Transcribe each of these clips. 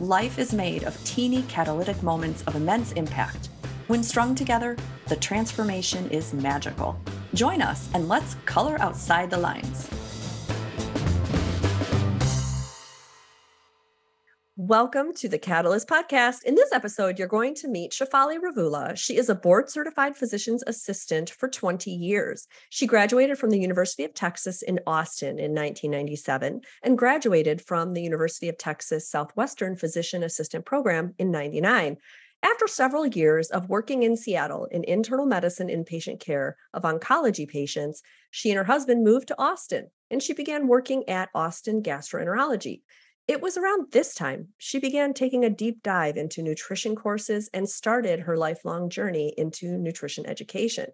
Life is made of teeny catalytic moments of immense impact. When strung together, the transformation is magical. Join us and let's color outside the lines. Welcome to the Catalyst Podcast. In this episode, you're going to meet Shefaly Ravula. She is a board certified physician's assistant for 20 years. She graduated from the University of Texas in Austin in 1997 and graduated from the University of Texas Southwestern Physician Assistant Program in 99. After several years of working in Seattle in internal medicine inpatient care of oncology patients, she and her husband moved to Austin and she began working at Austin Gastroenterology. It was around this time she began taking a deep dive into nutrition courses and started her lifelong journey into nutrition education.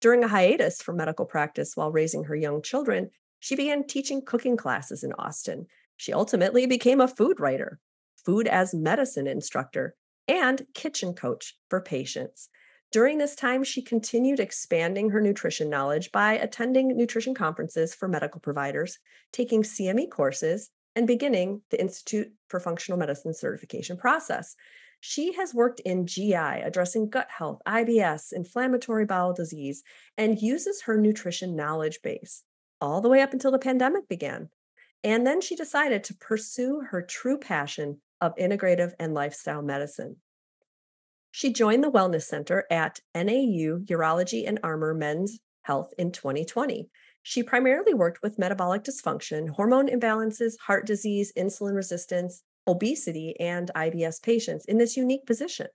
During a hiatus from medical practice while raising her young children, she began teaching cooking classes in Austin. She ultimately became a food writer, food as medicine instructor, and kitchen coach for patients. During this time, she continued expanding her nutrition knowledge by attending nutrition conferences for medical providers, taking CME courses, and beginning the Institute for Functional Medicine certification process. She has worked in GI, addressing gut health, IBS, inflammatory bowel disease, and uses her nutrition knowledge base all the way up until the pandemic began. And then she decided to pursue her true passion of integrative and lifestyle medicine. She joined the Wellness Center at NAU Urology and Armour Men's Health in 2020. She primarily worked with metabolic dysfunction, hormone imbalances, heart disease, insulin resistance, obesity, and IBS patients in this unique position.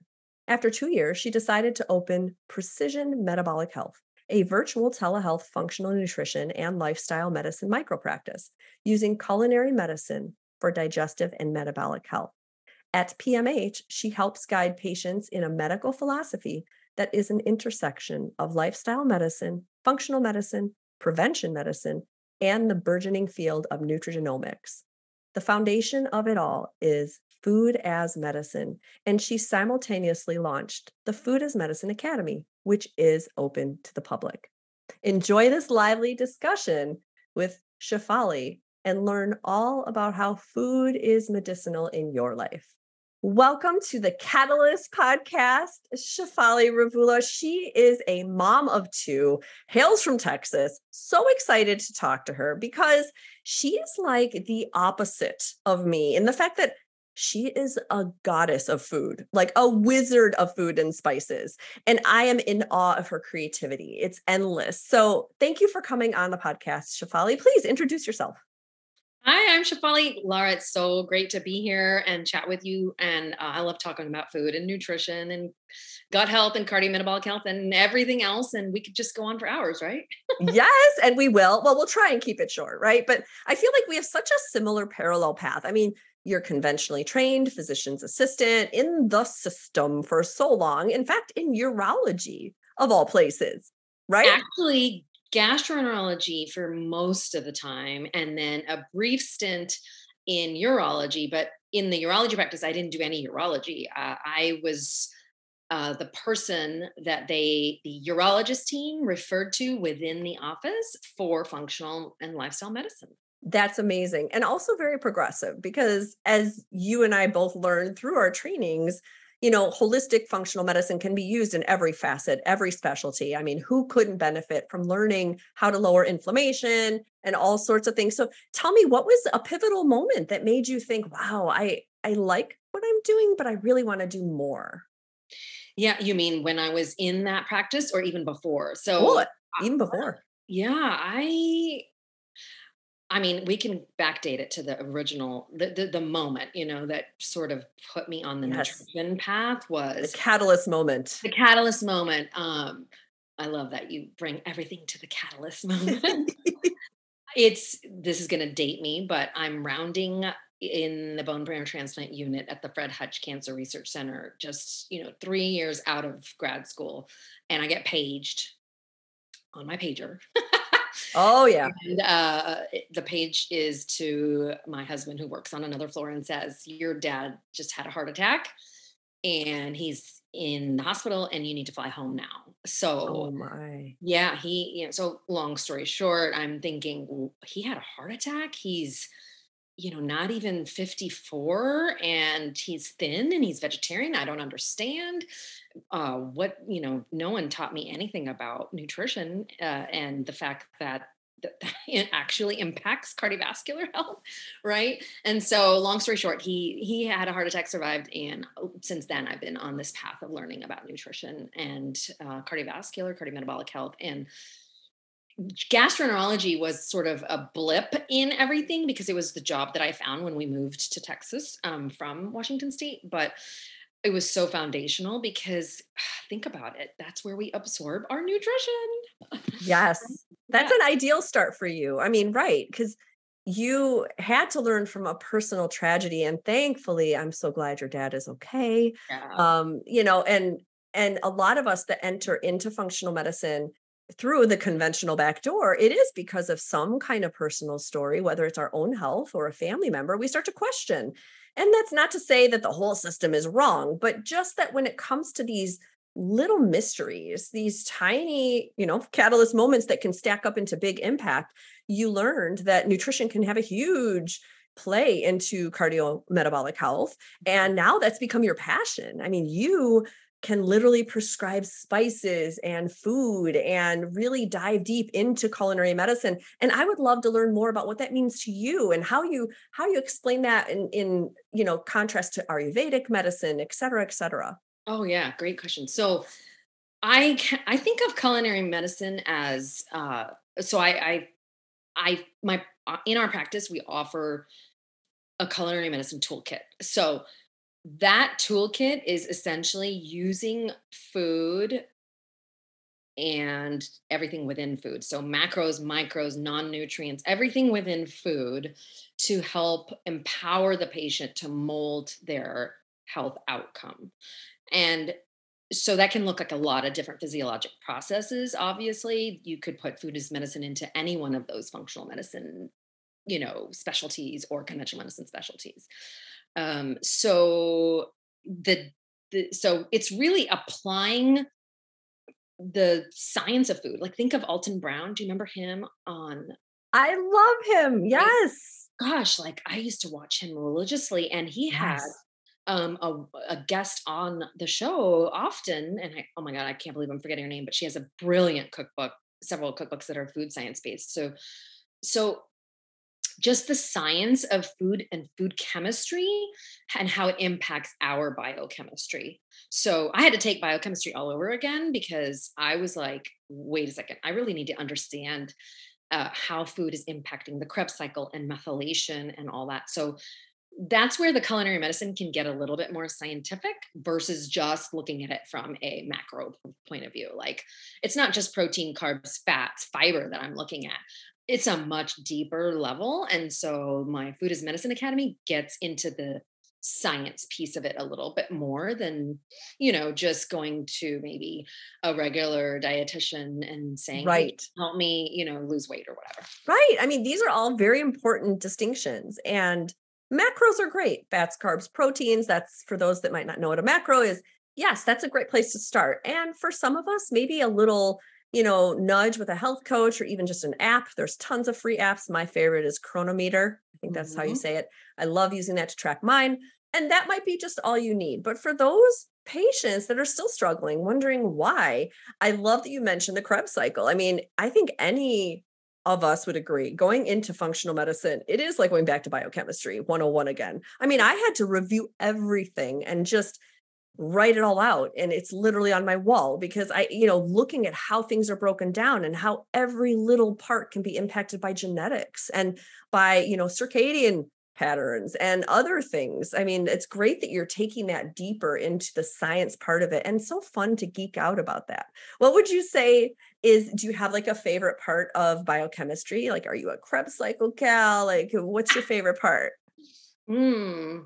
After two years, she decided to open Precision Metabolic Health, a virtual telehealth functional nutrition and lifestyle medicine micropractice using culinary medicine for digestive and metabolic health. At PMH, she helps guide patients in a medical philosophy that is an intersection of lifestyle medicine, functional medicine, prevention medicine, and the burgeoning field of nutrigenomics. The foundation of it all is Food as Medicine, and she simultaneously launched the Food as Medicine Academy, which is open to the public. Enjoy this lively discussion with Shefaly and learn all about how food is medicinal in your life. Welcome to the Catalyst podcast. Shefaly Ravula. She is a mom of two, hails from Texas. So excited to talk to her because she is like the opposite of me in the fact that she is a goddess of food, like a wizard of food and spices. And I am in awe of her creativity. It's endless. So thank you for coming on the podcast, Shefaly. Please introduce yourself. Hi, I'm Shefaly. Lara, it's so great to be here and chat with you. And uh, I love talking about food and nutrition and gut health and cardiometabolic health and everything else. And we could just go on for hours, right? yes, and we will. Well, we'll try and keep it short, right? But I feel like we have such a similar parallel path. I mean, you're conventionally trained physician's assistant in the system for so long. In fact, in urology of all places, right? Actually, gastroenterology for most of the time, and then a brief stint in urology. But in the urology practice, I didn't do any urology. Uh, I was uh, the person that they, the urologist team, referred to within the office for functional and lifestyle medicine. That's amazing. And also very progressive because, as you and I both learned through our trainings, you know, holistic functional medicine can be used in every facet, every specialty. I mean, who couldn't benefit from learning how to lower inflammation and all sorts of things? So tell me what was a pivotal moment that made you think, wow, I I like what I'm doing, but I really want to do more? Yeah, you mean when I was in that practice or even before? So even before. Yeah, I I mean, we can backdate it to the original, the, the, the moment, you know, that sort of put me on the yes. nutrition path was the catalyst moment. The catalyst moment. Um, I love that you bring everything to the catalyst moment. it's this is going to date me, but I'm rounding in the bone marrow transplant unit at the Fred Hutch Cancer Research Center, just you know, three years out of grad school, and I get paged on my pager. oh yeah. And uh, the page is to my husband who works on another floor and says, "Your dad just had a heart attack, and he's in the hospital, and you need to fly home now." So, oh my, yeah, he. You know, so long story short, I'm thinking he had a heart attack. He's you know, not even 54 and he's thin and he's vegetarian. I don't understand uh, what, you know, no one taught me anything about nutrition uh, and the fact that that it actually impacts cardiovascular health right and so long story short he he had a heart attack survived and uh, since then i've been on this path of learning about nutrition and uh, cardiovascular cardiometabolic health and gastroenterology was sort of a blip in everything because it was the job that I found when we moved to Texas um, from Washington State. But it was so foundational because think about it that's where we absorb our nutrition. Yes. That's yeah. an ideal start for you. I mean, right. Because you had to learn from a personal tragedy and thankfully i'm so glad your dad is okay yeah. um you know and and a lot of us that enter into functional medicine through the conventional back door, it is because of some kind of personal story, whether it's our own health or a family member, we start to question. And that's not to say that the whole system is wrong, but just that when it comes to these little mysteries, these tiny, you know, catalyst moments that can stack up into big impact, you learned that nutrition can have a huge play into cardiometabolic health. Mm-hmm. And now that's become your passion. I mean, you can literally prescribe spices and food and really dive deep into culinary medicine and i would love to learn more about what that means to you and how you how you explain that in in you know contrast to ayurvedic medicine et cetera et cetera. Oh yeah great question. So i i think of culinary medicine as uh so i i i my uh, in our practice we offer a culinary medicine toolkit. So that toolkit is essentially using food and everything within food. So macros, micros, non-nutrients, everything within food to help empower the patient to mold their health outcome. And so that can look like a lot of different physiologic processes obviously you could put food as medicine into any one of those functional medicine you know specialties or conventional medicine specialties um, so the, the so it's really applying the science of food. Like think of Alton Brown. Do you remember him on? I love him. Yes. Gosh, like I used to watch him religiously, and he yes. had um a, a guest on the show often and I, oh my god i can't believe i'm forgetting her name but she has a brilliant cookbook several cookbooks that are food science based so so just the science of food and food chemistry and how it impacts our biochemistry. So I had to take biochemistry all over again because I was like, wait a second, I really need to understand uh, how food is impacting the Krebs cycle and methylation and all that. So that's where the culinary medicine can get a little bit more scientific versus just looking at it from a macro point of view. Like it's not just protein, carbs, fats, fiber that I'm looking at it's a much deeper level. And so my Food is Medicine Academy gets into the science piece of it a little bit more than you know just going to maybe a regular dietitian and saying right. hey, help me you know lose weight or whatever. Right i mean these are all very important distinctions and macros are great. Fats carbs proteins that's for those that might not know what a macro is. Yes that's a great place to start and for some of us maybe a little you know, nudge with a health coach or even just an app. There's tons of free apps. My favorite is Cronometer. I think that's mm-hmm. how you mm-hmm. say it. I love using that to track mine. And that might be just all you need. But for those patients that are still struggling, wondering why, I love that you mentioned the Krebs cycle. I mean, I think any of us would agree going into functional medicine it is like going back to biochemistry 101 again i mean i had to review everything and just write it all out and it's literally on my wall because i you know looking at how things are broken down and how every little part can be impacted by genetics and by you know circadian patterns and other things. I mean it's great that you're taking that deeper into the science part of it and so fun to geek out about that. What would you say is do you have like a favorite part of biochemistry? Like are you a krebs cycle gal? Like what's your favorite part? Hmm.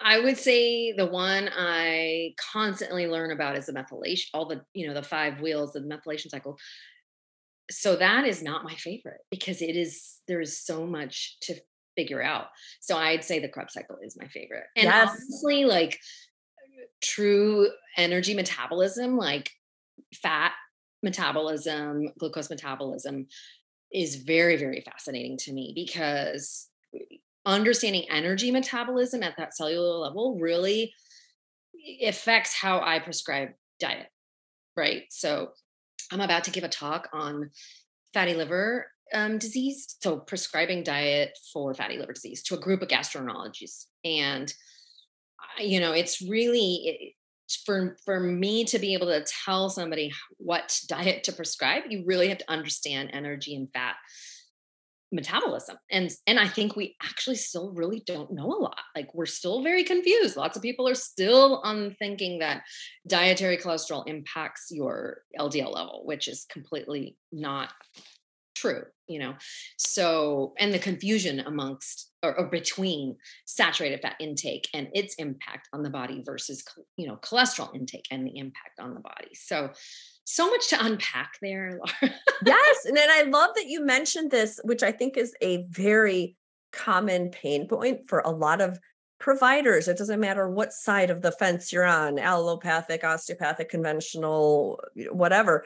I would say the one I constantly learn about is the methylation, all the, you know, the five wheels of the methylation cycle. So that is not my favorite because it is, there is so much to figure out. So I'd say the Krebs cycle is my favorite. And yes. honestly, like true energy metabolism, like fat metabolism, glucose metabolism is very, very fascinating to me because understanding energy metabolism at that cellular level really affects how I prescribe diet. Right. So I'm about to give a talk on fatty liver um, disease. So prescribing diet for fatty liver disease to a group of gastroenterologists. And, you know, it's really, for for me to be able to tell somebody what diet to prescribe you really have to understand energy and fat metabolism and and i think we actually still really don't know a lot like we're still very confused lots of people are still on thinking that dietary cholesterol impacts your ldl level which is completely not true you know? So and the confusion amongst or, or, between saturated fat intake and its impact on the body versus you know cholesterol intake and the impact on the body. So so much to unpack there Lara. yes and then i love that you mentioned this which i think is a very common pain point for a lot of providers. It doesn't matter what side of the fence you're on allopathic osteopathic conventional whatever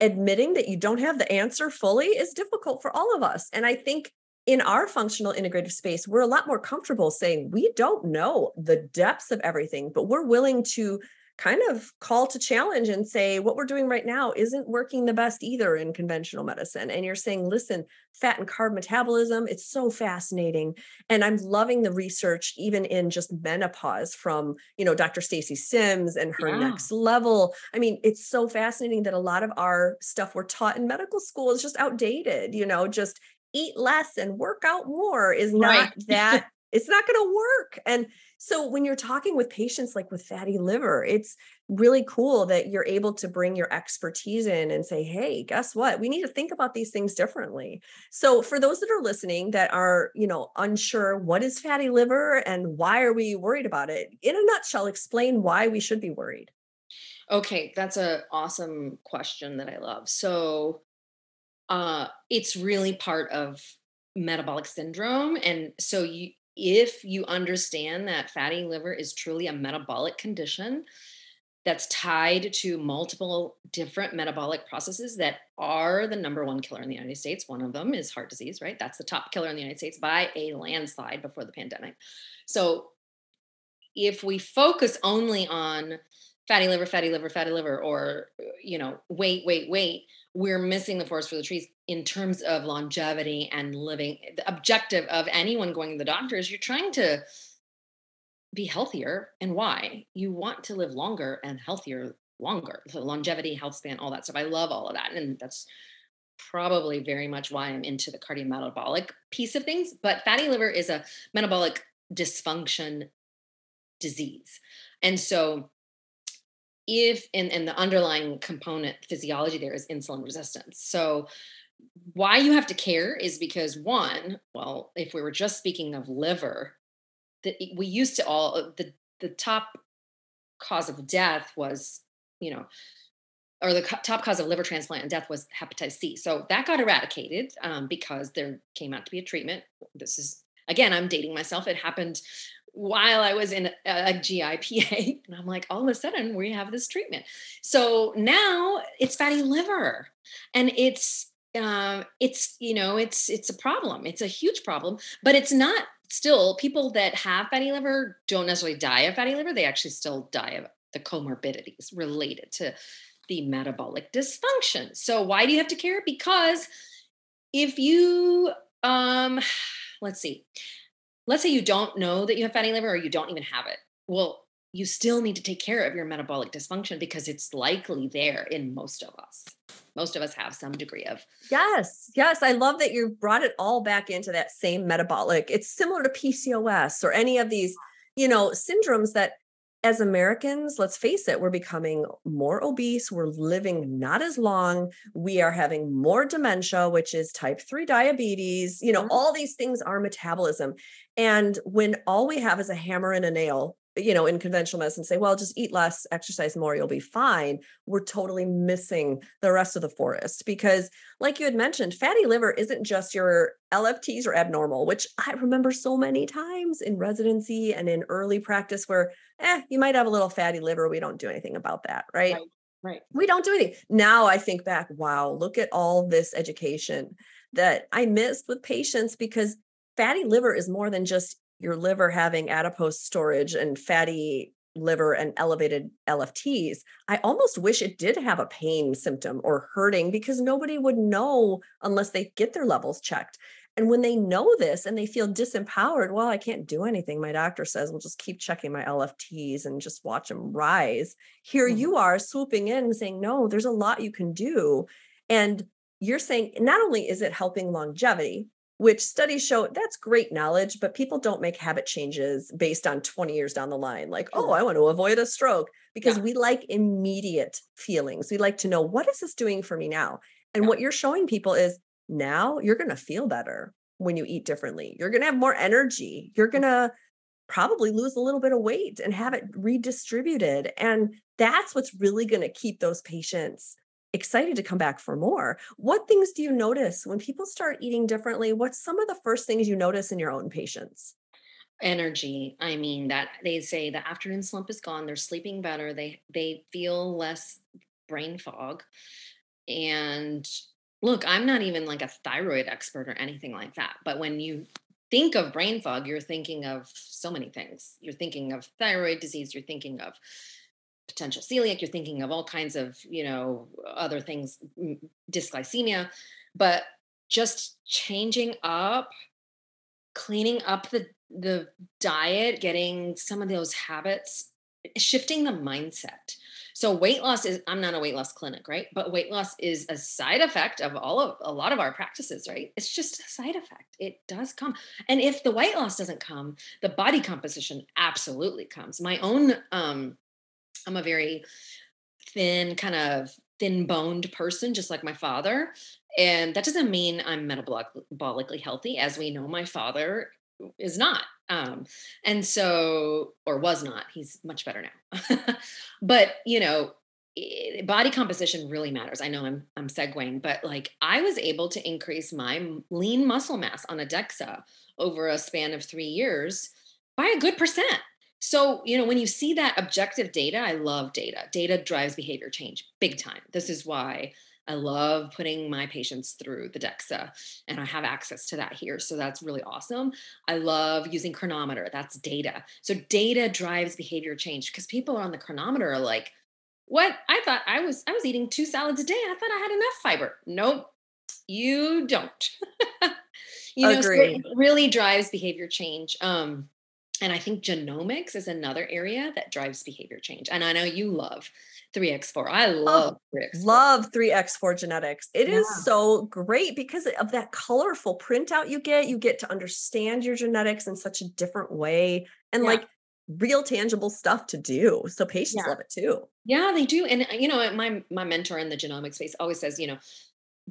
admitting that you don't have the answer fully is difficult for all of us. And I think in our functional integrative space, we're a lot more comfortable saying we don't know the depths of everything, but we're willing to kind of call to challenge and say what we're doing right now isn't working the best either in conventional medicine and you're saying listen fat and carb metabolism it's so fascinating and i'm loving the research even in just menopause from you know dr stacy sims and her yeah. next level i mean it's so fascinating that a lot of our stuff we're taught in medical school is just outdated you know just eat less and work out more is not right. that it's not going to work and so when you're talking with patients like with fatty liver, it's really cool that you're able to bring your expertise in and say, hey, guess what? We need to think about these things differently. So for those that are listening that are, you know, unsure what is fatty liver and why are we worried about it? In a nutshell, explain why we should be worried. Okay, that's an awesome question that I love. So uh it's really part of metabolic syndrome and so you if you understand that fatty liver is truly a metabolic condition that's tied to multiple different metabolic processes that are the number one killer in the United States. One of them is heart disease, right? That's the top killer in the United States by a landslide before the pandemic. So if we focus only on fatty liver, fatty liver, fatty liver, or, you know, wait, wait, wait, we're missing the forest for the trees in terms of longevity and living. The objective of anyone going to the doctor is you're trying to be healthier. And why? You want to live longer and healthier longer. So longevity, health span, all that stuff. I love all of that. And that's probably very much why I'm into the cardiometabolic piece of things. But fatty liver is a metabolic dysfunction disease. And so if and, and the underlying component physiology there is insulin resistance so why you have to care is because one well if we were just speaking of liver that we used to all uh, the the top cause of death was you know or the top cause of liver transplant and death was hepatitis C. So that got eradicated um, because there came out to be a treatment. This is again, I'm dating myself. It happened while I was in a, a GIPA. And I'm like, all of a sudden we have this treatment. So now it's fatty liver. And it's um, it's you know it's it's a problem it's a huge problem but it's not still people that have fatty liver don't necessarily die of fatty liver they actually still die of the comorbidities related to the metabolic dysfunction so why do you have to care because if you um let's see let's say you don't know that you have fatty liver or you don't even have it. Well, you still need to take care of your metabolic dysfunction because it's likely there in most of us. Most of us have some degree of. Yes. Yes. I love that you brought it all back into that same metabolic. It's similar to PCOS or any of these, you know, syndromes that as Americans, let's face it, we're becoming more obese. We're living not as long. We are having more dementia, which is type 3 diabetes. You know, mm-hmm. all these things are metabolism. And when all we have is a hammer and a nail, you know, in conventional medicine say, well, just eat less, exercise more, you'll be fine. We're totally missing the rest of the forest because, like you had mentioned, fatty liver isn't just your LFTs are abnormal, which I remember so many times in residency and in early practice where, eh, you might have a little fatty liver. We don't do anything about that, right? Right. right. We don't do anything. Now I think back, wow, look at all this education that I missed with patients because fatty liver is more than just your liver having adipose storage and fatty liver and elevated LFTs, I almost wish it did have a pain symptom or hurting because nobody would know unless they get their levels checked. And when they know this and they feel disempowered, well, I can't do anything. My doctor says, we'll just keep checking my LFTs and just watch them rise. Here mm-hmm. you are swooping in and saying, no, there's a lot you can do. And you're saying not only is it helping longevity, which studies show that's great knowledge, but people don't make habit changes based on 20 years down the line. Like, oh, I want to avoid a stroke because yeah. we like immediate feelings. We like to know what is this doing for me now? And yeah. what you're showing people is now you're going to feel better when you eat differently. You're going to have more energy. You're going to probably lose a little bit of weight and have it redistributed. And that's what's really going to keep those patients excited to come back for more. What things do you notice when people start eating differently? What's some of the first things you notice in your own patients? energy i mean that they say the afternoon slump is gone they're sleeping better they they feel less brain fog and look i'm not even like a thyroid expert or anything like that but when you think of brain fog you're thinking of so many things you're thinking of thyroid disease you're thinking of potential celiac you're thinking of all kinds of you know other things dysglycemia but just changing up cleaning up the the diet getting some of those habits shifting the mindset. So weight loss is i'm not a weight loss clinic right? But weight loss is a side effect of all of a lot of our practices right? It's just a side effect. It does come. And if the weight loss doesn't come the body composition absolutely comes. My own um I'm a very thin, kind of thin boned person, just like my father. And that doesn't mean I'm metabolically healthy. As we know, my father is not. Um, and so, or was not, he's much better now. but, you know, body composition really matters. I know I'm I'm segueing, but like I was able to increase my lean muscle mass on a DEXA over a span of 3 years by a good percent. So, you know, when you see that objective data, I love data. Data drives behavior change big time. This is why I love putting my patients through the DEXA, and I have access to that here. So that's really awesome. I love using cronometer, That's data. So data drives behavior change because people are on the cronometer are like, "What? I thought I was I was eating two salads a day. and I thought I had enough fiber." Nope, you don't. you know, so it really drives behavior change. Um, and I think genomics is another area that drives behavior change. And I know you love 3x4. I oh, love oh, 3x4. Love 3x4 genetics. It yeah. is so great because of that colorful printout you get. You get to understand your genetics in such a different way and yeah. like real tangible stuff to do. So patients yeah. love it too. Yeah, they do. And uh, you know, my my mentor in the genomics space always says, you know,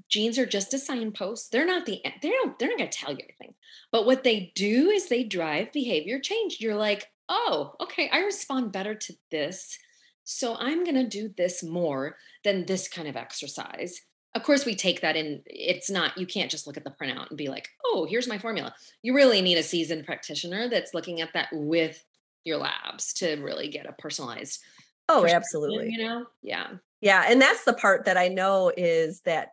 genes are just a signpost. They're not the they don't they're not going to tell you anything. But what they do is they drive behavior change. You're like, "Oh, okay, I respond better to this. So I'm going to do this more than this kind of exercise." Of course, we take that in. It's not, you can't just look at the printout and be like, oh, here's my formula. You really need a seasoned practitioner that's looking at that with your labs to really get a personalized. Oh, absolutely. You know? Yeah. Yeah. And that's the part that I know is that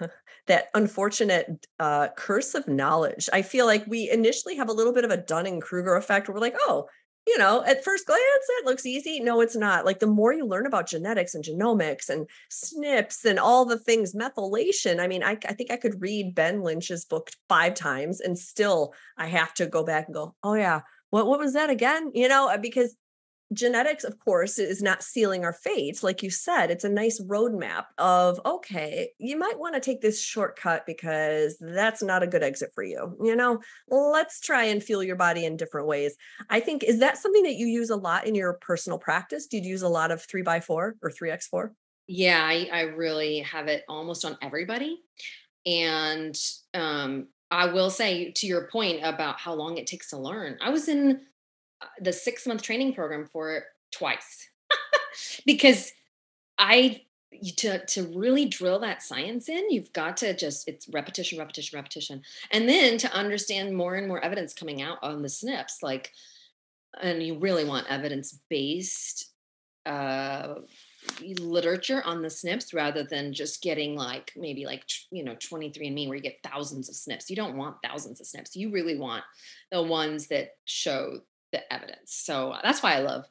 that unfortunate uh, curse of knowledge. I feel like we initially have a little bit of a Dunning Kruger effect where we're like, oh, you know, at first glance, it looks easy. No, it's not. Like the more you learn about genetics and genomics and SNPs and all the things, methylation. I mean, I, I think I could read Ben Lynch's book five times and still I have to go back and go, oh, yeah, what, what was that again? You know, uh, because genetics, of course, is not sealing our fate. Like you said, it's a nice roadmap of, okay, you might want to take this shortcut because that's not a good exit for you. You know, let's try and fuel your body in different ways. I think, is that something that you use a lot in your personal practice? Do you use a lot of three by four or 3x4? Yeah, I, I really have it almost on everybody. And um, I will say to your point about how long it takes to learn, I was in the six month training program for it twice. Because I to to really drill that science in you've got to just it's repetition repetition repetition. And then to understand more and more evidence coming out on the SNPs like and you really want evidence based uh literature on the SNPs rather than just getting like maybe like you know 23andme where you get thousands of SNPs you don't want thousands of SNPs you really want the ones that show the evidence so uh, that's why i love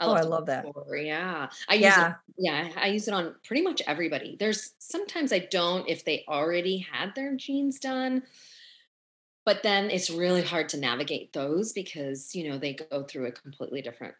I love oh, I love that. Yeah. I use yeah. it. Yeah. I use it on pretty much everybody. There's sometimes I don't if they already had their genes done. But then it's really hard to navigate those because, you know, they go through a completely different.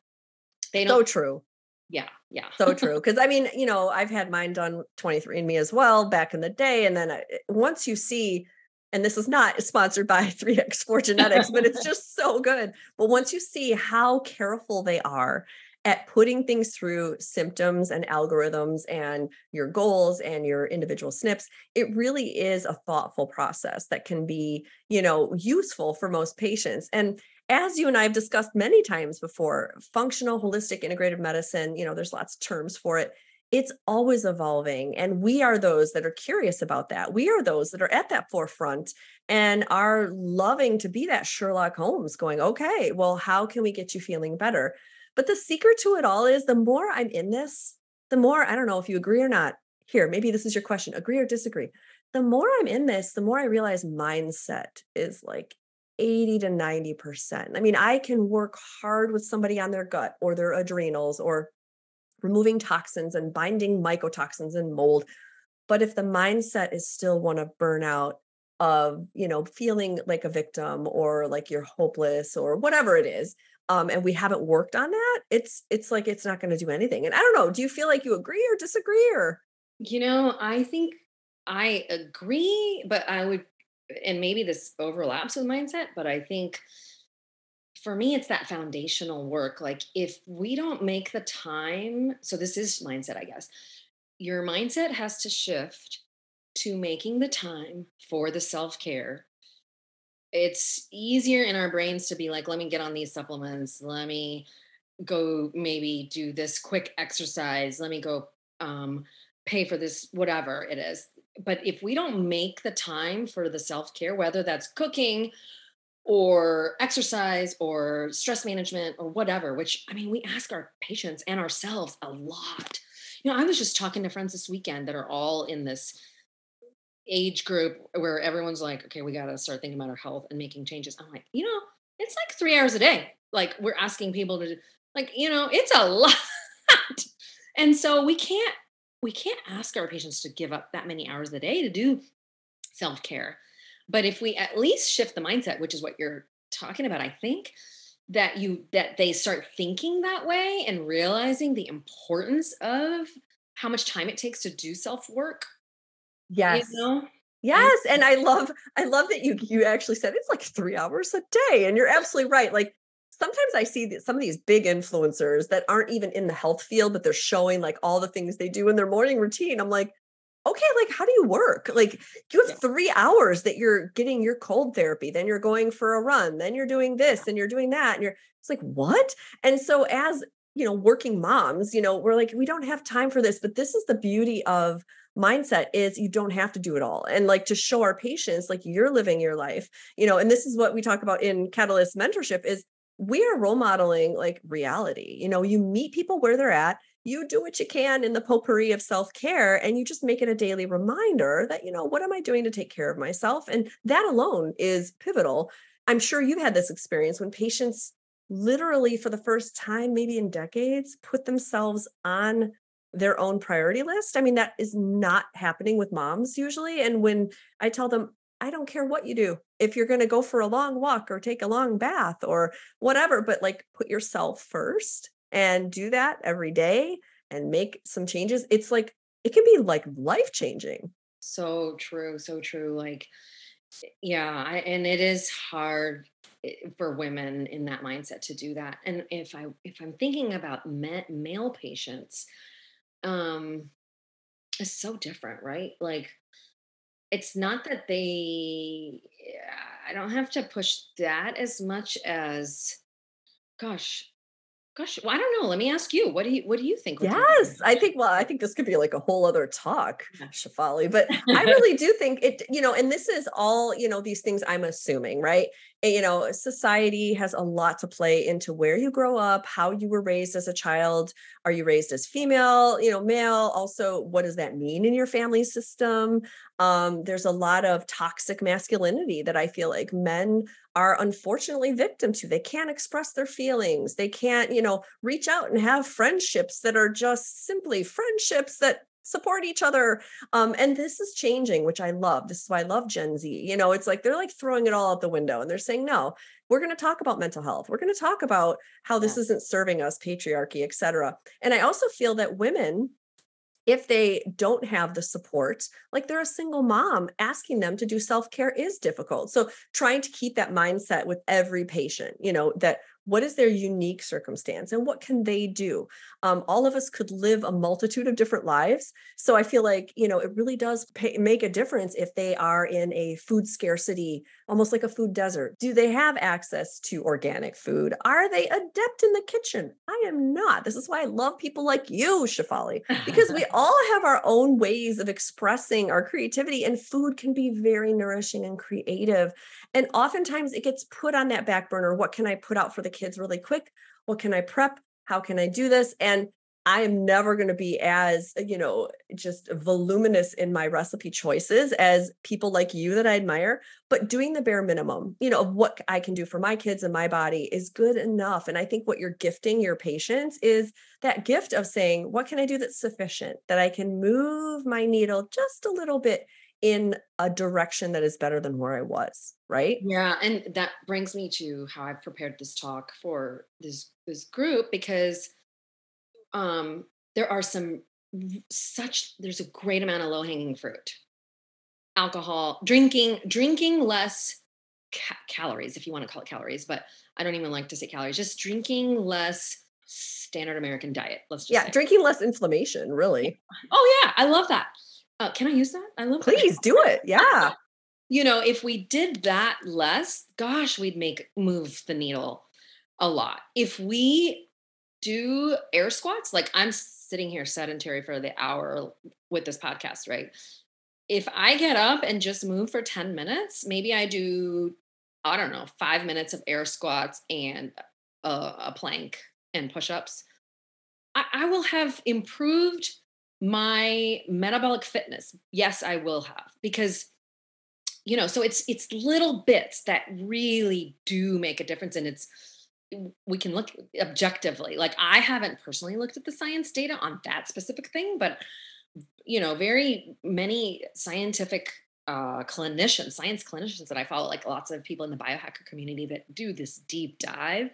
They don't, so true yeah yeah so true because i mean you know i've had mine done 23andme as well back in the day and then I, once you see and this is not sponsored by 3x4 genetics but it's just so good but once you see how careful they are at putting things through symptoms and algorithms and your goals and your individual SNPs, it really is a thoughtful process that can be, you know, useful for most patients. And as you and I have discussed many times before, functional, holistic, integrative medicine, you know, there's lots of terms for it. It's always evolving. And we are those that are curious about that. We are those that are at that forefront and are loving to be that Sherlock Holmes going, okay, well, how can we get you feeling better? But the secret to it all is the more I'm in this, the more, I don't know if you agree or not. Here, maybe this is your question agree or disagree. The more I'm in this, the more I realize mindset is like 80 to 90%. I mean, I can work hard with somebody on their gut or their adrenals or removing toxins and binding mycotoxins and mold. But if the mindset is still one of burnout, of, you know, feeling like a victim or like you're hopeless or whatever it is, um, and we haven't worked on that, it's it's like it's not going to do anything. And I don't know, do you feel like you agree or disagree or you know, I think I agree, but I would and maybe this overlaps with mindset, but I think for me, it's that foundational work. Like, if we don't make the time, so this is mindset, I guess, your mindset has to shift to making the time for the self care. It's easier in our brains to be like, let me get on these supplements. Let me go maybe do this quick exercise. Let me go um, pay for this, whatever it is but if we don't make the time for the self-care whether that's cooking or exercise or stress management or whatever which i mean we ask our patients and ourselves a lot. You know i was just talking to friends this weekend that are all in this age group where everyone's like okay we got to start thinking about our health and making changes. I'm like you know it's like three hours a day. Like we're asking people to like you know it's a lot. And so we can't we can't ask our patients to give up that many hours a day to do self care. But if we at least shift the mindset, which is what you're talking about, I think that you that they start thinking that way and realizing the importance of how much time it takes to do self work. Yes. You know? Yes, and I love I love that you you actually said it's like 3 hours a day and you're absolutely right. Like sometimes I see some of these big influencers that aren't even in the health field, but they're showing like all the things they do in their morning routine. I'm like, okay, like how do you work? Like you have yeah. three hours that you're getting your cold therapy, then you're going for a run, then you're doing this and you're doing that. And you're it's like, what? And so as you know, working moms, you know, we're like, we don't have time for this. But this is the beauty of mindset is you don't have to do it all and like to show our patients like you're living your life you know and this is what we talk about in catalyst mentorship is we are role modeling like reality. You know, you meet people where they're at, you do what you can in the potpourri of self care, and you just make it a daily reminder that, you know, what am I doing to take care of myself? And that alone is pivotal. I'm sure you've had this experience when patients literally, for the first time, maybe in decades, put themselves on their own priority list. I mean, that is not happening with moms usually. And when I tell them, I don't care what you do. If you're going to go for a long walk or take a long bath or whatever, but like put yourself first, and do that every day and make some changes, it's like it can be like life changing. So true, so true. Like, eh, yeah, I, and it is hard eh, for women in that mindset to do that. And if I if I'm thinking about male patients, um, it's so different, right? Like, it's not that they. I don't have to push that as much as, gosh, Gosh, well, I don't know. Let me ask you. What do you what do you think? Yes, I think well, I think this could be like a whole other talk, yeah. Shefaly. But I really do think it, you know, and this is all, you know, these things I'm assuming, right? You know, society has a lot to play into where you grow up, how you were raised as a child. Are you raised as female, you know, male? Also, what does that mean in your family system? Um, there's a lot of toxic masculinity that I feel like men are unfortunately victim to. They can't express their feelings. They can't you know reach out and have friendships that are just simply friendships that support each other. Um, and this is changing which i love. This is why i love gen z. You know it's like they're like throwing it all out the window and they're saying no we're going to talk about mental health. We're going to talk about how this yeah. isn't serving us patriarchy etc and i also feel that women if they don't have the support, like they're a single mom, asking them to do self care is difficult. So, trying to keep that mindset with every patient, you know, that what is their unique circumstance and what can they do? Um, all of us could live a multitude of different lives so i feel like you know it really does pay, make a difference if they are in a food scarcity almost like a food desert. Do they have access to organic food? Are they adept in the kitchen? I am not. This is why i love people like you shefaly because we all have our own ways of expressing our creativity and food can be very nourishing and creative and oftentimes it gets put on that back burner what can i put out for the kids really quick what can i prep? How can i do this? And i am never going to be as uh, you know just voluminous in my recipe choices as people like you that i admire but doing the bare minimum you know of what i can do for my kids and my body is good enough. And i think what you're gifting your patients is that gift of saying what can i do that's sufficient that i can move my needle just a little bit in a direction that is better than where I was, right? Yeah, and that brings me to how I've prepared this talk for this this group because um there are some such there's a great amount of low-hanging fruit. Alcohol, drinking, drinking less ca- calories if you want to call it calories, but I don't even like to say calories, just drinking less standard American diet. Let's just Yeah, say. drinking less inflammation, really. Oh yeah, I love that. Uh, can I use that? I love Please that. do it. Yeah. you know, if we did that less, gosh, we'd make move the needle a lot. If we do air squats, like I'm sitting here sedentary for the hour with this podcast, right? If I get up and just move for 10 minutes, maybe I do, I don't know, five minutes of air squats and a, a plank and push ups, I, I will have improved my metabolic fitness yes i will have because you know so it's it's little bits that really do make a difference and it's we can look objectively. Like i haven't personally looked at the science data on that specific thing but you know very many scientific uh, clinicians science clinicians that i follow like lots of people in the biohacker community that do this deep dive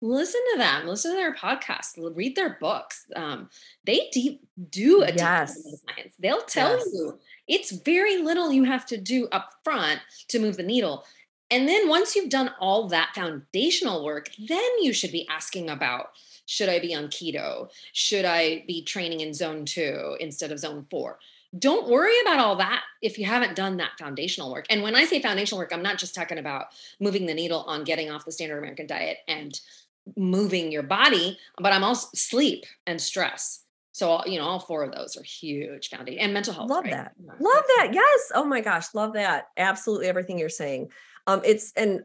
listen to them listen to their podcasts read their books um, they deep do a yes. deep science they'll tell yes. you it's very little you have to do up front to move the needle and then once you've done all that foundational work then you should be asking about should i be on keto should i be training in zone two instead of zone four don't worry about all that if you haven't done that foundational work. And when I say foundational work, I'm not just talking about moving the needle on getting off the standard American diet and moving your body, but I'm also sleep and stress. So, you know, all four of those are huge foundation and mental health. Love right? that. Yeah. Love that. Yes. Oh my gosh. Love that. Absolutely everything you're saying. Um, it's, and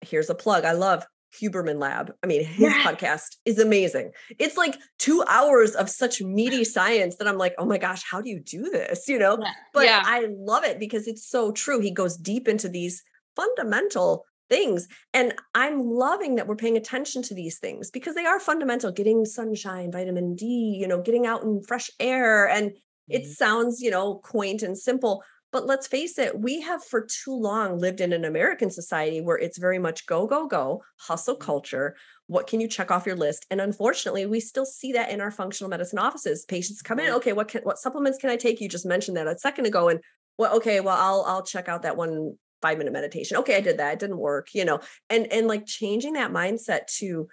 here's a plug. I love Huberman Lab. I mean, his yes. podcast is amazing. It's like two hours of such meaty science that I'm like, oh my gosh, how do you do this? You know, yeah. but yeah. I love it because it's so true. He goes deep into these fundamental things. And I'm loving that we're paying attention to these things because they are fundamental getting sunshine, vitamin D, you know, getting out in fresh air. And mm-hmm. it sounds, you know, quaint and simple. But let's face it, we have for too long lived in an American society where it's very much go, go, go, hustle mm-hmm. culture, what can you check off your list and unfortunately we still see that in our functional medicine offices patients come in okay what can what supplements can i take you just mentioned that a second ago and well okay well i'll i'll check out that one five minute meditation okay i did that it didn't work you know and and like changing that mindset to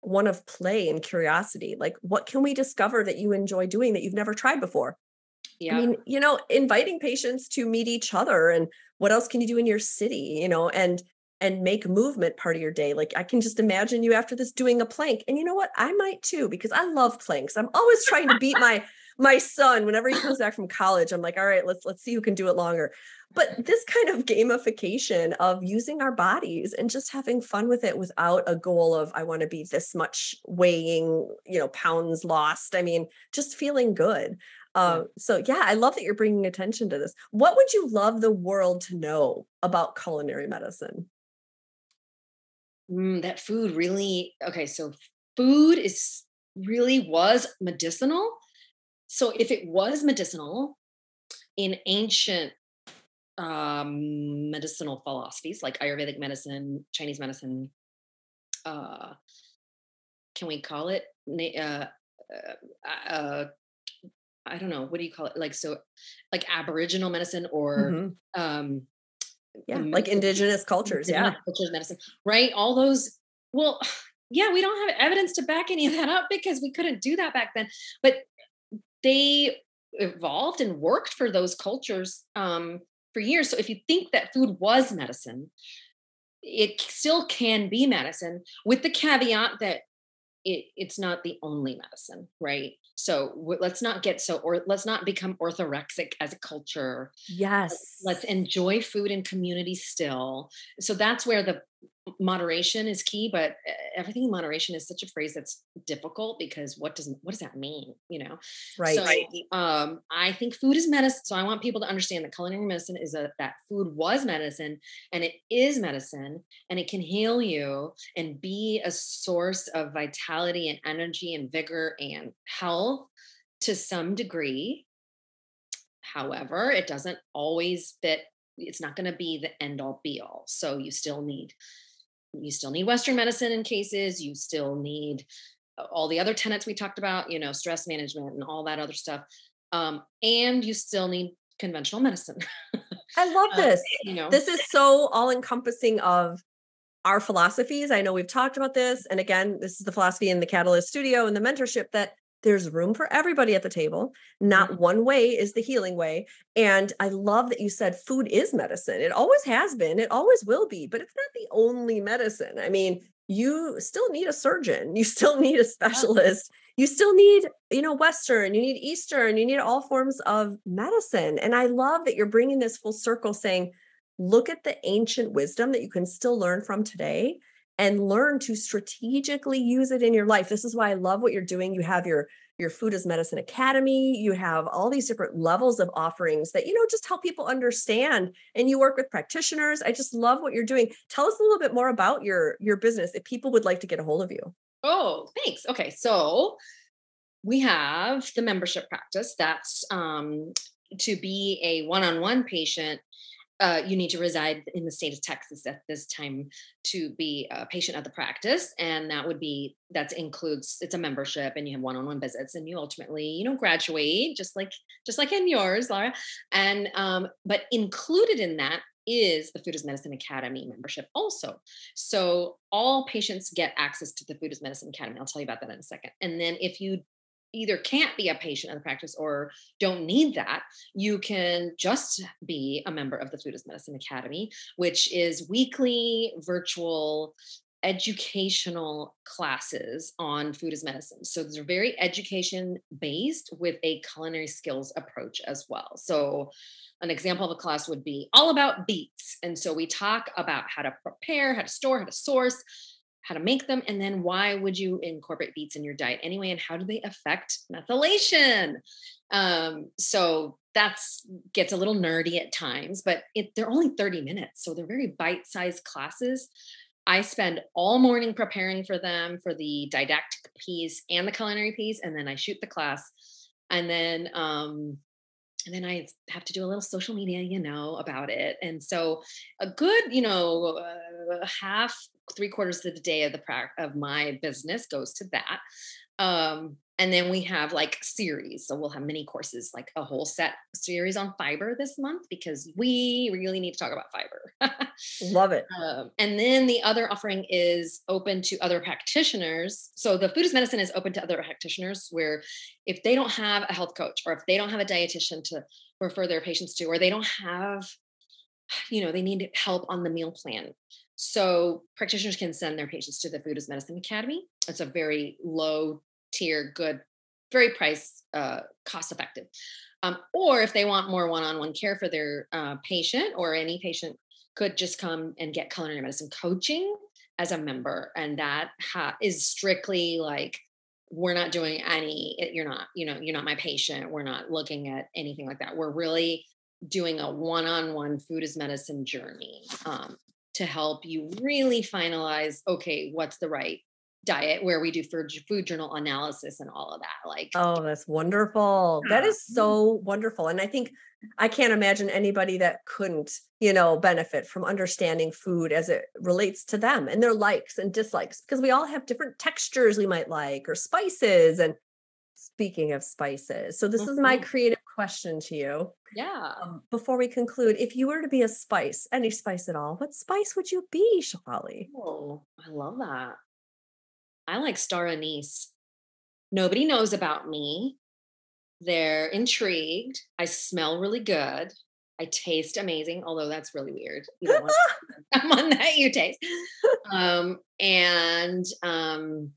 one of play and curiosity like what can we discover that you enjoy doing that you've never tried before yeah. I mean, you know, inviting patients to meet each other and what else can you do in your city, you know, and and make movement part of your day. Like I can just imagine you after this doing a plank. And you know what? I might too because I love planks. I'm always trying to beat my my son whenever he comes back from college. I'm like, "All right, let's let's see who can do it longer." But this kind of gamification of using our bodies and just having fun with it without a goal of I want to be this much weighing, you know, pounds lost. I mean, just feeling good. Yeah. So yeah, I love that you're bringing attention to this. What would you love the world to know about culinary medicine? Mm, that food really okay. So food is really was medicinal. So if it was medicinal in ancient um, medicinal philosophies like Ayurvedic medicine, Chinese medicine, uh, can we call it uh, uh, uh I don't know, what do you call it? Like, so like Aboriginal medicine or, mm-hmm. um, yeah, like indigenous cultures. Indigenous yeah. Cultures medicine, right? All those, well, yeah, we don't have evidence to back any of that up because we couldn't do that back then. But they evolved and worked for those cultures um, for years. So if you think that food was medicine, it still can be medicine with the caveat that it, it's not the only medicine, right? So w- let's not get so, or let's not become orthorexic as a culture. Yes. Let's, let's enjoy food and community still. So that's where the moderation is key but eh, everything in moderation is such a phrase that's difficult because what does what does that mean you know? Right. So um i think food is medicine so i want people to understand that culinary medicine is a that food was medicine and it is medicine and it can heal you and be a source of vitality and energy and vigor and health to some degree. However it doesn't always fit it's not going to be the end all be all so you still need you still need Western medicine in cases. You still need uh, all the other tenets we talked about, you know, stress management and all that other stuff. Um, and you still need conventional medicine. I love uh, this. You know, this is so all encompassing of our philosophies. I know we've talked about this. And again, this is the philosophy in the Catalyst studio and the mentorship that there's room for everybody at the table. Not mm-hmm. one way is the healing way. And I love that you said food is medicine. It always has been, it always will be, but it's not the only medicine. I mean, you still need a surgeon, you still need a specialist, you still need, you know, Western, you need Eastern, you need all forms of medicine. And I love that you're bringing this full circle saying, look at the ancient wisdom that you can still learn from today and learn to strategically use it in your life. This is why I love what you're doing. You have your your food as medicine academy. You have all these different levels of offerings that you know just help people understand and you work with practitioners. I just love what you're doing. Tell us a little bit more about your your business if people would like to get a hold of you. Oh thanks. Okay so we have the membership practice that's um, to be a one-on-one patient uh, you need to reside in the state of Texas at this time to be a patient at the practice, and that would be that includes it's a membership, and you have one-on-one visits, and you ultimately you know graduate just like just like in yours, Lara, and um, but included in that is the Food as Medicine Academy membership also. So all patients get access to the Food as Medicine Academy. I'll tell you about that in a second. And then if you either can't be a patient in the practice or don't need that, you can just be a member of the Food as Medicine Academy, which is weekly virtual educational classes on food as medicine. So they're very education based with a culinary skills approach as well. So an example of a class would be all about beets. And so we talk about how to prepare, how to store, how to source, how to make them, and then why would you incorporate beets in your diet anyway, and how do they affect methylation? Um, so that's gets a little nerdy at times, but it, they're only 30 minutes, so they're very bite-sized classes. I spend all morning preparing for them for the didactic piece and the culinary piece, and then I shoot the class, and then um, and then I have to do a little social media, you know, about it. And so a good, you know, uh, half three quarters of the day of the of my business goes to that. Um, and then we have like series. So we'll have mini courses, like a whole set series on fiber this month because we really need to talk about fiber. Love it. Um, and then the other offering is open to other practitioners. So the food is medicine is open to other practitioners where if they don't have a health coach or if they don't have a dietitian to refer their patients to, or they don't have, you know, they need help on the meal plan. So practitioners can send their patients to the Food as Medicine Academy. It's a very low tier, good, very price uh, cost effective. Um, or if they want more one-on-one care for their uh, patient or any patient could just come and get culinary medicine coaching as a member and that ha- is strictly like we're not doing any you're not you know you're not my patient we're not looking at anything like that we're really doing a one-on-one food as medicine journey um, to help you really finalize okay what's the right diet where we do food, journal analysis and all of that like oh that's wonderful yeah. that is so wonderful and i think i can't imagine anybody that couldn't you know benefit from understanding food as it relates to them and their likes and dislikes because we all have different textures we might like or spices and speaking of spices so this mm-hmm. is my mm-hmm. creative question to you yeah um, before we conclude if you were to be a spice any spice at all what spice would you be shefaly oh i love that I like star anise. Nobody knows about me. They're intrigued. I smell really good. I taste amazing, although that's really weird. You don't want that you taste. Um, and um,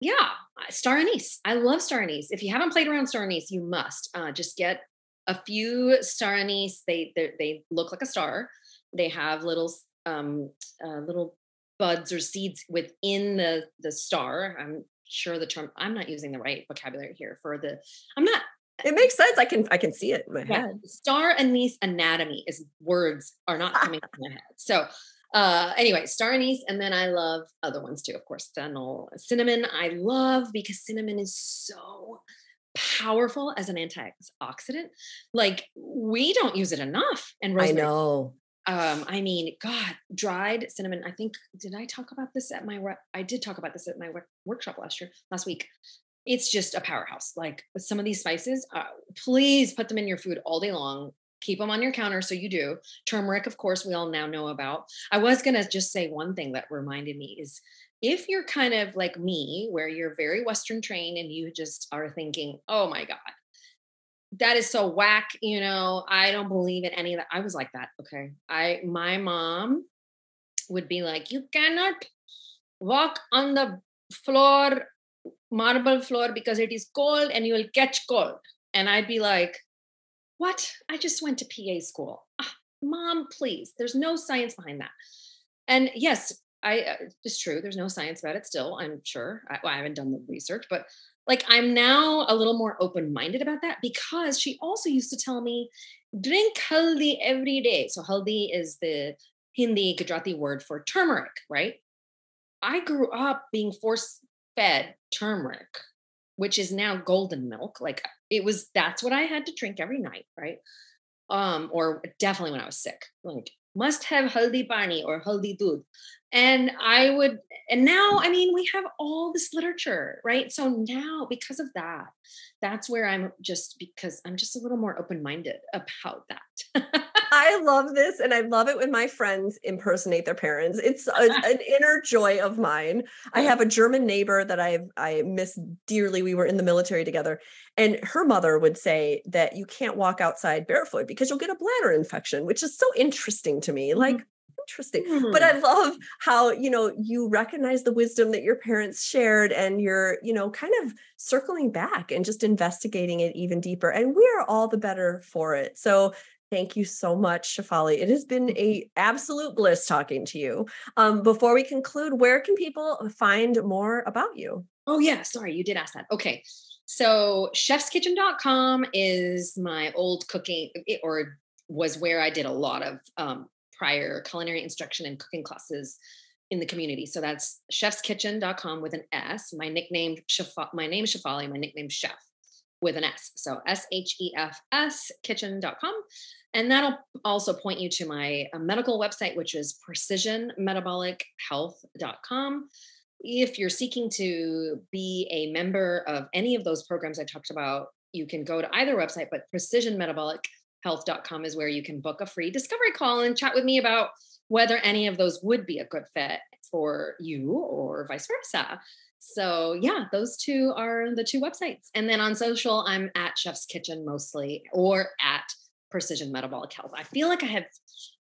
yeah, star anise. I love star anise. If you haven't played around star anise, you must uh, just get a few star anise. They they look like a star. They have little um, uh, little buds or seeds within the the star. I'm sure the term I'm not using the right vocabulary here for the I'm not it makes sense. I can I can see it in my yeah. head. Star anise anatomy is words are not coming to my head. So uh anyway, star anise, and then I love other ones too, of course. Fennel, cinnamon, I love because cinnamon is so powerful as an antioxidant. Like we don't use it enough. And rosemary, I know um, I mean, God, dried cinnamon. I think did I talk about this at my? I did talk about this at my workshop last year, last week. It's just a powerhouse. Like some of these spices, uh, please put them in your food all day long. Keep them on your counter so you do. Turmeric, of course, we all now know about. I was gonna just say one thing that reminded me is if you're kind of like me, where you're very Western trained and you just are thinking, oh my God, that is so whack you know i don't believe in any of that i was like that okay i my mom would be like you cannot walk on the floor marble floor because it is cold and you will catch cold and i'd be like what? I just went to pa school. Ah, mom please there's no science behind that. And yes i uh, it's true there's no science about it still i'm sure. I, well, I haven't done the research but like I'm now a little more open minded about that because she also used to tell me drink haldi every day. So haldi is the Hindi Gujarati word for turmeric, right? I grew up being force fed turmeric, which is now golden milk. Like it was that's what I had to drink every night, right? Um, or definitely when I was sick. Like must have haldi pani or haldi doodh and i would and now i mean we have all this literature right so now because of that that's where i'm just because i'm just a little more open-minded about that i love this and i love it when my friends impersonate their parents it's a, an inner joy of mine i have a german neighbor that i i miss dearly we were in the military together and her mother would say that you can't walk outside barefoot because you'll get a bladder infection which is so interesting to me like interesting. Mm. But I hmm. love how, you know, you recognize the wisdom that your parents shared and you're, you know, kind of circling back and just investigating it even deeper. And we are all the better for it. So Thank you so much, Shefaly. It has been a absolute bliss talking to you. Um, before we conclude, where can people find more about you? Oh, yeah. Sorry, you did ask that. Okay. So, shefskitchen.com is my old cooking, or was where I did a lot of um, prior culinary instruction and cooking classes in the community. So that's shefskitchen.com with an S. My nickname, my name is Shefaly, my nickname Shef. With an S. So S H E F S kitchen.com. And that'll also point you to my uh, medical website, which is precisionmetabolichealth.com. If you're seeking to be a member of any of those programs I talked about, you can go to either website, but precisionmetabolichealth.com is where you can book a free discovery call and chat with me about whether any of those would be a good fit for you or vice versa. So yeah, those two are the two websites. And then on social, I'm at Shef's Kitchen mostly or at Precision Metabolic Health. I feel like I have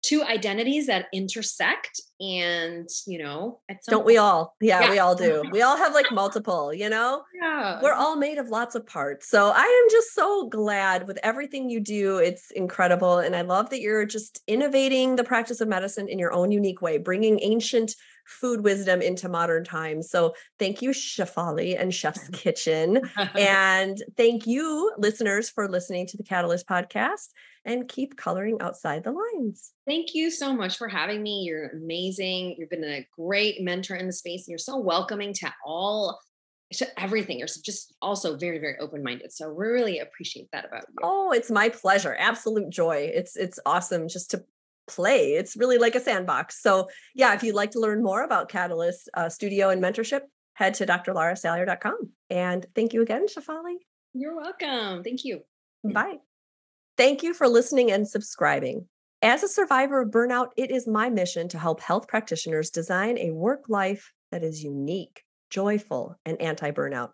two identities that intersect and you know don't we all? Yeah, yeah, we all do. We all have like multiple you know? Yeah. We're all made of lots of parts. So i am just so glad with everything you do. It's incredible and i love that you're just innovating the practice of medicine in your own unique way bringing ancient food wisdom into modern times. So thank you, Shefaly and Shef's Kitchen. and thank you, listeners, for listening to the Catalyst podcast and keep coloring outside the lines. Thank you so much for having me. You're amazing. You've been a great mentor in the space, and you're so welcoming to all to everything. You're just also very, very open-minded. So we really appreciate that about you. Oh, it's my pleasure. Absolute joy. It's it's awesome just to play. It's really like a sandbox. So, yeah, if you'd like to learn more about Catalyst uh, Studio and mentorship, head to drlarasalyer.com. And thank you again, Shefaly. You're welcome. Thank you. Bye. Thank you for listening and subscribing. As a survivor of burnout, it is my mission to help health practitioners design a work life that is unique, joyful, and anti burnout,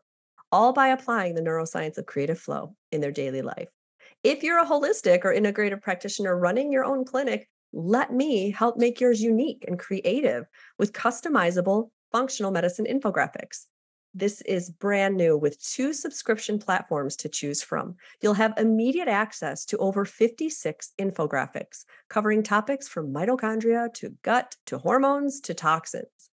all by applying the neuroscience of creative flow in their daily life. If you're a holistic or integrative practitioner running your own clinic, let me help make yours unique and creative with customizable functional medicine infographics. This is brand new with two subscription platforms to choose from. You'll have immediate access to over 56 infographics covering topics from mitochondria to gut to hormones to toxins.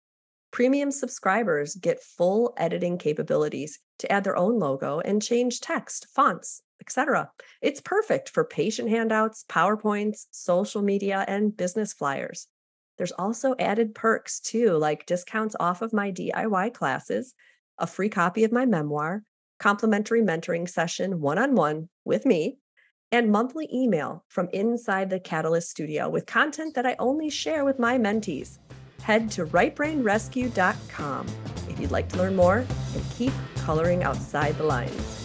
Premium subscribers get full editing capabilities to add their own logo and change text, fonts, etc. It's perfect for patient handouts, PowerPoints, social media, and business flyers. There's also added perks too, like discounts off of my DIY classes, a free copy of my memoir, complimentary mentoring session one on one with me, and monthly email from inside the Catalyst studio with content that I only share with my mentees. Head to rightbrainrescue.com if you'd like to learn more and keep coloring outside the lines.